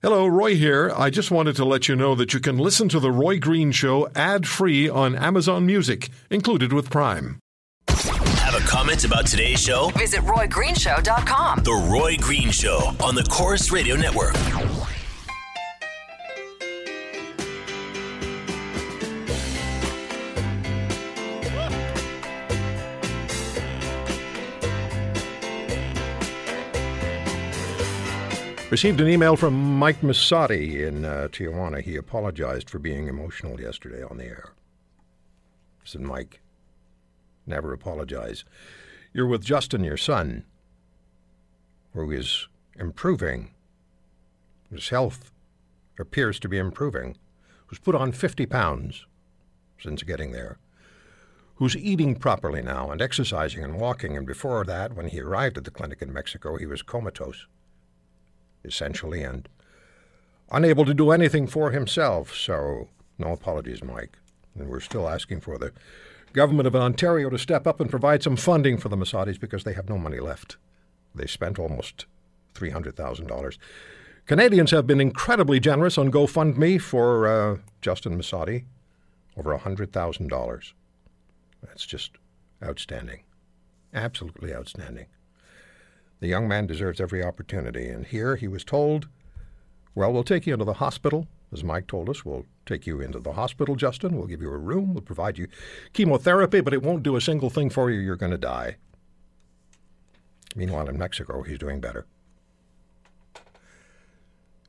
Hello, Roy here. I just wanted to let you know that you can listen to The Roy Green Show ad free on Amazon Music, included with Prime. Have a comment about today's show? Visit RoyGreenshow.com. The Roy Green Show on the Corus Radio Network. Received an email from Mike Massotti in uh, Tijuana. He apologized for being emotional yesterday on the air. Said, Mike, never apologize. You're with Justin, your son, who is improving. His health appears to be improving. Who's put on 50 pounds since getting there. Who's eating properly now and exercising and walking. And before that, when he arrived at the clinic in Mexico, he was comatose essentially, and unable to do anything for himself. So, no apologies, Mike. And we're still asking for the government of Ontario to step up and provide some funding for the Massottis because they have no money left. They spent almost $300,000. Canadians have been incredibly generous on GoFundMe for uh, Justin Massotti, over $100,000. That's just outstanding. Absolutely outstanding. The young man deserves every opportunity. And here he was told, Well, we'll take you into the hospital. As Mike told us, we'll take you into the hospital, Justin. We'll give you a room. We'll provide you chemotherapy, but it won't do a single thing for you. You're going to die. Meanwhile, in Mexico, he's doing better.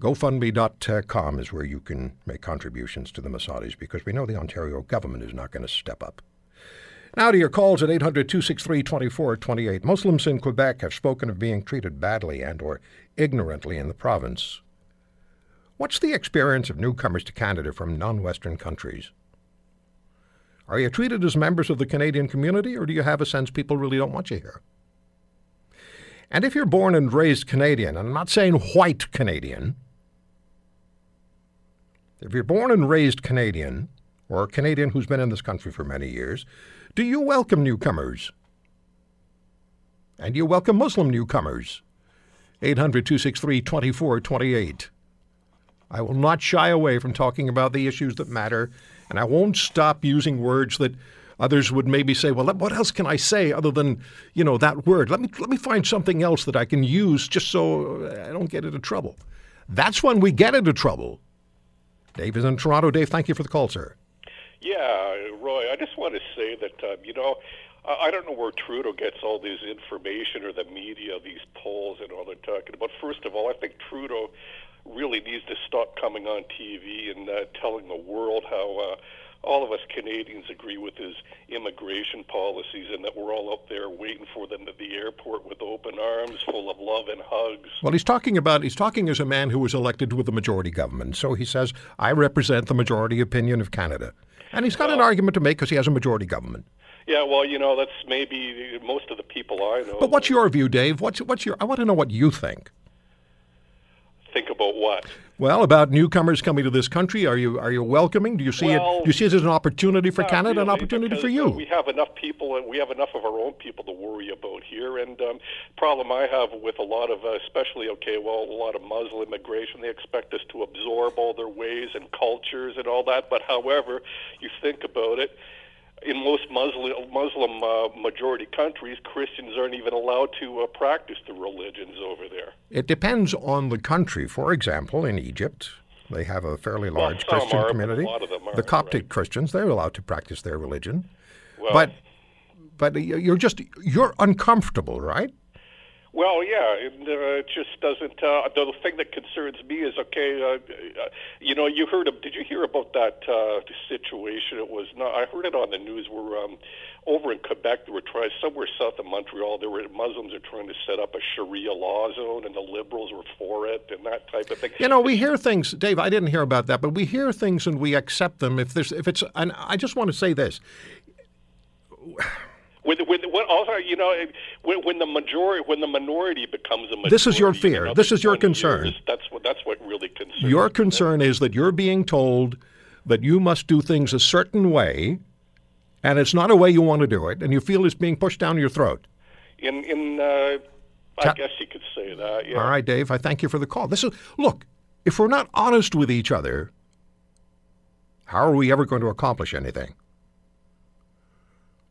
GoFundMe.com is where you can make contributions to the Massottis because we know the Ontario government is not going to step up. Now to your calls at 800 263 2428. Muslims in Quebec have spoken of being treated badly and or ignorantly in the province. What's the experience of newcomers to Canada from non-Western countries? Are you treated as members of the Canadian community or do you have a sense people really don't want you here? And if you're born and raised Canadian, and I'm not saying white Canadian, if you're born and raised Canadian, or a Canadian who's been in this country for many years, do you welcome newcomers? And you welcome Muslim newcomers? 800 263 2428. I will not shy away from talking about the issues that matter, and I won't stop using words that others would maybe say, well, what else can I say other than, you know, that word? Let me, let me find something else that I can use just so I don't get into trouble. That's when we get into trouble. Dave is in Toronto. Dave, thank you for the call, sir. Yeah, Roy, I just want to say that, um, you know, I don't know where Trudeau gets all this information or the media, these polls and all they're talking about. First of all, I think Trudeau really needs to stop coming on TV and uh, telling the world how uh, all of us Canadians agree with his immigration policies and that we're all up there waiting for them at the airport with open arms, full of love and hugs. Well, he's talking about he's talking as a man who was elected with a majority government. So he says, "I represent the majority opinion of Canada." And he's got well, an argument to make because he has a majority government. Yeah, well, you know, that's maybe most of the people I know. But what's your view, Dave? What's what's your? I want to know what you think. About what? Well, about newcomers coming to this country, are you are you welcoming? Do you see well, it? Do you see it as an opportunity for Canada, really, an opportunity for you? We have enough people, and we have enough of our own people to worry about here. And um, problem I have with a lot of, uh, especially okay, well, a lot of Muslim immigration, they expect us to absorb all their ways and cultures and all that. But however, you think about it in most Muslim, Muslim uh, majority countries, Christians aren't even allowed to uh, practice the religions over there. It depends on the country. For example, in Egypt, they have a fairly large well, Christian are, community. Are, the Coptic right? Christians, they're allowed to practice their religion. Well, but but you're just you're uncomfortable, right? Well, yeah, and, uh, it just doesn't. Uh, the thing that concerns me is okay. Uh, uh, you know, you heard. Did you hear about that uh, situation? It was not. I heard it on the news where um, over in Quebec they were trying somewhere south of Montreal. There were Muslims are trying to set up a Sharia law zone, and the liberals were for it, and that type of thing. You know, we hear things, Dave. I didn't hear about that, but we hear things and we accept them. If there's, if it's, and I just want to say this when, when, when also, you know, when, when the majority, when the minority becomes a majority, this is your fear. This is your concern. Years, that's what that's what really concerns. Your concern is that you're being told that you must do things a certain way, and it's not a way you want to do it, and you feel it's being pushed down your throat. In in, uh, I guess you could say that. Yeah. All right, Dave. I thank you for the call. This is look. if we're not honest with each other, how are we ever going to accomplish anything?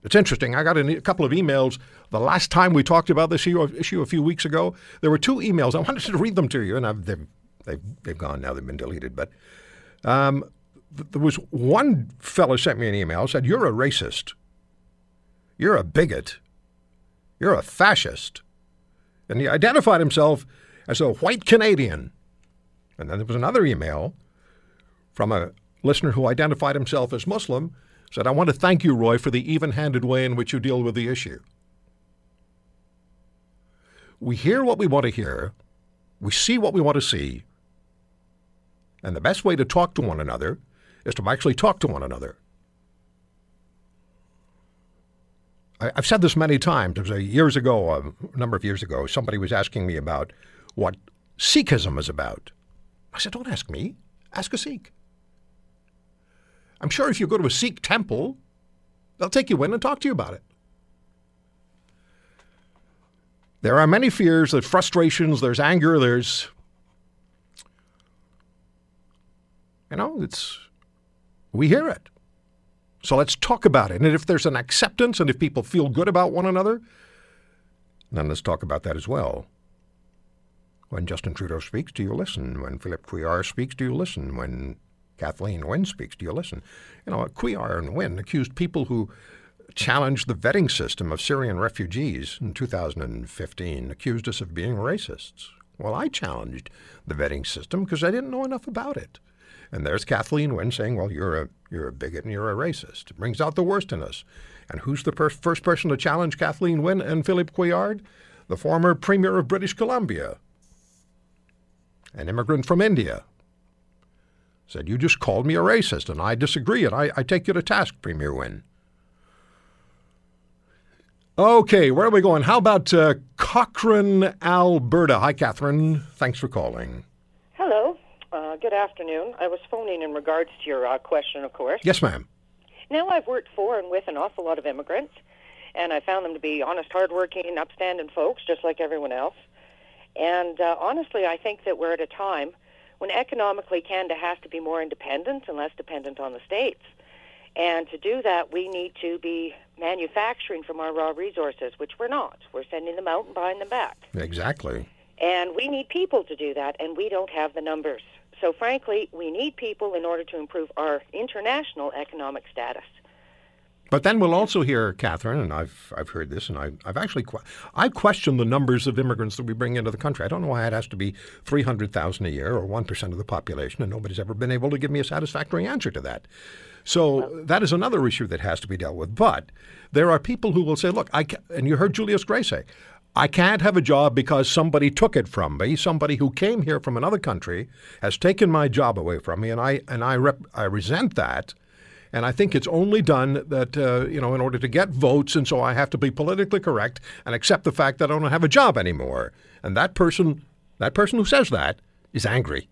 It's interesting. I got a couple of emails the last time we talked about this issue a few weeks ago. There were two emails. I wanted to read them to you, and I've, they've, they've, they've gone now. They've been deleted. But um, th- there was one fellow sent me an email said, "You're a racist. You're a bigot. You're a fascist," and he identified himself as a white Canadian. And then there was another email from a listener who identified himself as Muslim said, I want to thank you, Roy, for the even handed way in which you deal with the issue. We hear what we want to hear, we see what we want to see, and the best way to talk to one another is to actually talk to one another. I, have said this many times. It was years ago, a number of years ago, somebody was asking me about what Sikhism is about. I said, Don't ask me, ask a Sikh. I'm sure if you go to a Sikh temple, they'll take you in and talk to you about it. There are many fears, there's frustrations, there's anger, there's. You know, it's. We hear it. So let's talk about it. And if there's an acceptance and if people feel good about one another, then let's talk about that as well. When Justin Trudeau speaks, do you listen? When Philippe Couillard speaks, do you listen? When Kathleen Wynne speaks. Do you listen? You know, Couillard and Wynne accused people who challenged the vetting system of Syrian refugees in 2015, accused us of being racists. Well, I challenged the vetting system because I didn't know enough about it. And there's Kathleen Wynne saying, well, you're a, you're a bigot and you're a racist. It brings out the worst in us. And who's the per- first person to challenge Kathleen Wynne and Philippe Couillard? The former Premier of British Columbia, an immigrant from India, said, You just called me a racist, and I disagree, and I, I take you to task, Premier Wynne. Okay, where are we going? How about uh, Cochrane, Alberta? Hi, Catherine. Thanks for calling. Hello. Uh, good afternoon. I was phoning in regards to your uh, question, of course. Yes, ma'am. Now, I've worked for and with an awful lot of immigrants, and I found them to be honest, hardworking, upstanding folks, just like everyone else. And uh, honestly, I think that we're at a time when economically Canada has to be more independent and less dependent on the states. And to do that, we need to be manufacturing from our raw resources, which we're not. We're sending them out and buying them back. Exactly. And we need people to do that, and we don't have the numbers. So, frankly, we need people in order to improve our international economic status. But then we'll also hear, Catherine, and I've I've heard this, and I, I've actually I question the numbers of immigrants that we bring into the country. I don't know why it has to be three hundred thousand a year or one percent of the population, and nobody's ever been able to give me a satisfactory answer to that. So that is another issue that has to be dealt with. But there are people who will say, "Look, I and you heard Julius Grey say." I can't have a job because somebody took it from me. Somebody who came here from another country has taken my job away from me, and I and I rep, I resent that. And I think it's only done that, uh, you know, in order to get votes. And so I have to be politically correct and accept the fact that I don't have a job anymore. And that person, that person who says that is angry.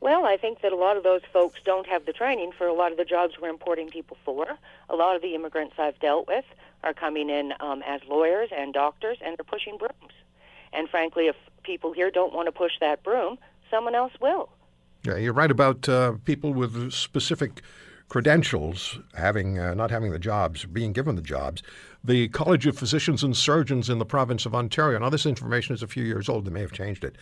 Well, I think that a lot of those folks don't have the training for a lot of the jobs we're importing people for. A lot of the immigrants I've dealt with are coming in um, as lawyers and doctors, and they're pushing brooms. And frankly, if people here don't want to push that broom, someone else will. Yeah, you're right about uh, people with specific credentials, having uh, not having the jobs, being given the jobs. The College of Physicians and Surgeons in the province of Ontario. Now, this information is a few years old. They may have changed it,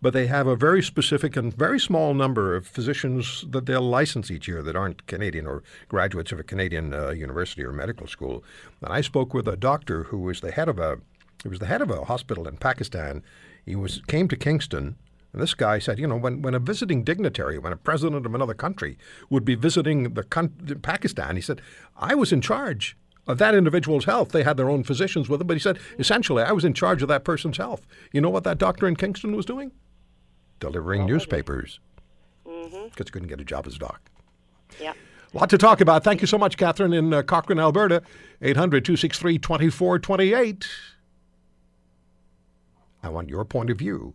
but they have a very specific and very small number of physicians that they'll license each year that aren't Canadian or graduates of a Canadian uh, university or medical school. And I spoke with a doctor who was the head of a he was the head of a hospital in Pakistan. He was came to Kingston and this guy said, you know, when, when a visiting dignitary, when a president of another country would be visiting the con- Pakistan, he said, I was in charge of that individual's health. They had their own physicians with them, but he said, essentially, I was in charge of that person's health. You know what that doctor in Kingston was doing? Delivering newspapers. Because mm-hmm. he couldn't get a job as a doc. Yeah. A lot to talk about. Thank you so much, Catherine, in uh, Cochrane, Alberta. 800 263 2428. I want your point of view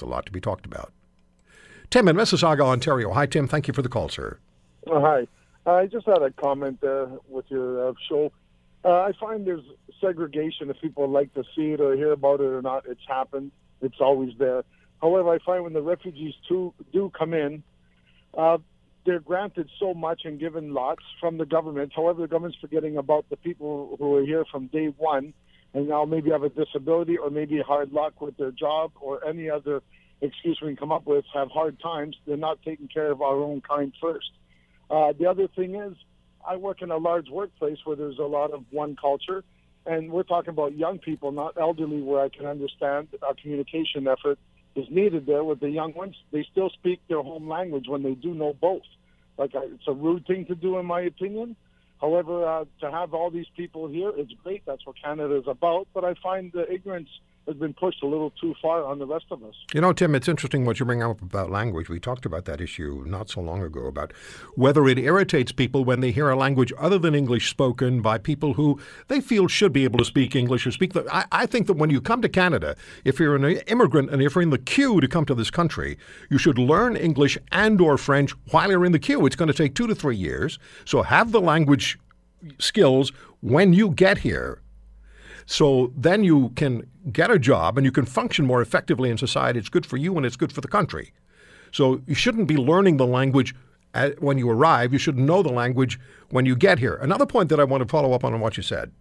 it's a lot to be talked about. Tim in Mississauga, Ontario. Hi, Tim. Thank you for the call, sir. Oh, hi. I just had a comment uh, with your uh, show. Uh, I find there's segregation if people like to see it or hear about it or not. It's happened. It's always there. However, I find when the refugees too, do come in, uh, they're granted so much and given lots from the government. However, the government's forgetting about the people who are here from day one and now maybe have a disability or maybe hard luck with their job or any other excuse we can come up with, have hard times. They're not taking care of our own kind first. Uh, the other thing is, I work in a large workplace where there's a lot of one culture, and we're talking about young people, not elderly, where I can understand that our communication effort is needed there with the young ones. They still speak their home language when they do know both. Like I, it's a rude thing to do, in my opinion. However, uh, to have all these people here, it's great. That's what Canada is about. But I find the ignorance has been pushed a little too far on the rest of us. You know, Tim, it's interesting what you bring up about language. We talked about that issue not so long ago about whether it irritates people when they hear a language other than English spoken by people who they feel should be able to speak English or speak. The, I, I think that when you come to Canada, if you're an immigrant and if you're in the queue to come to this country, you should learn English and or French while you're in the queue. It's going to take two to three years. So have the language skills when you get here so then you can get a job and you can function more effectively in society. It's good for you and it's good for the country. So you shouldn't be learning the language when you arrive. You should know the language when you get here. Another point that I want to follow up on what you said.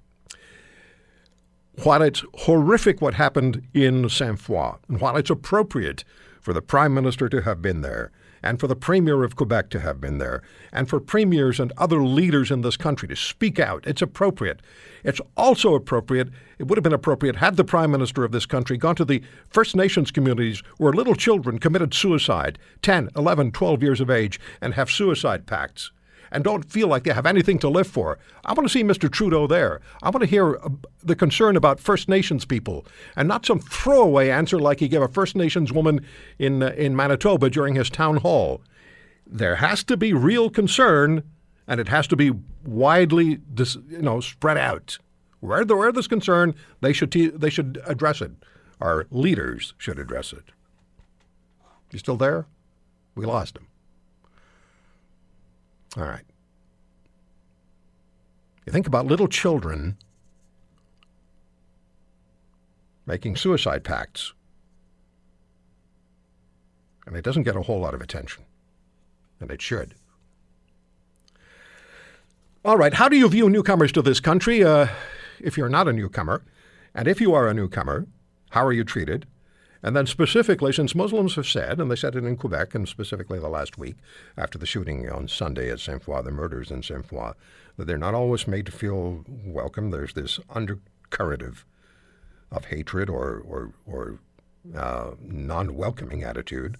While it's horrific what happened in Saint Foy, and while it's appropriate for the Prime Minister to have been there, and for the Premier of Quebec to have been there, and for premiers and other leaders in this country to speak out. It's appropriate. It's also appropriate, it would have been appropriate had the Prime Minister of this country gone to the First Nations communities where little children committed suicide, 10, 11, 12 years of age, and have suicide pacts and don't feel like they have anything to live for. I want to see Mr. Trudeau there. I want to hear uh, the concern about First Nations people and not some throwaway answer like he gave a First Nations woman in, uh, in Manitoba during his town hall. There has to be real concern and it has to be widely dis, you know, spread out. Where, the, where there's concern, they should, te- they should address it. Our leaders should address it. You still there? We lost him. All right. You think about little children making suicide pacts, and it doesn't get a whole lot of attention, and it should. All right, how do you view newcomers to this country? Uh, if you're not a newcomer, and if you are a newcomer, how are you treated? And then specifically, since Muslims have said, and they said it in Quebec, and specifically the last week after the shooting on Sunday at Saint Foy, the murders in Saint Foy, that they're not always made to feel welcome. There's this undercurrent of, of hatred or, or, or uh, non-welcoming attitude.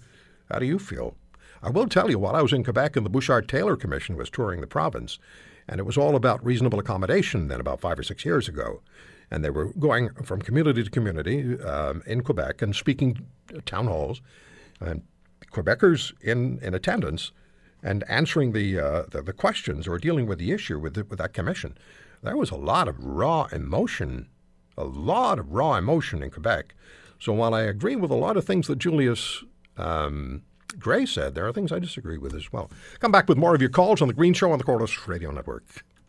How do you feel? I will tell you, while I was in Quebec and the Bouchard Taylor Commission was touring the province, and it was all about reasonable accommodation then about five or six years ago and they were going from community to community um, in Quebec and speaking town halls, and Quebecers in, in attendance and answering the, uh, the, the questions or dealing with the issue with the, with that commission. There was a lot of raw emotion, a lot of raw emotion in Quebec. So while I agree with a lot of things that Julius um, Grey said, there are things I disagree with as well. Come back with more of your calls on the Green Show on the Corus Radio Network.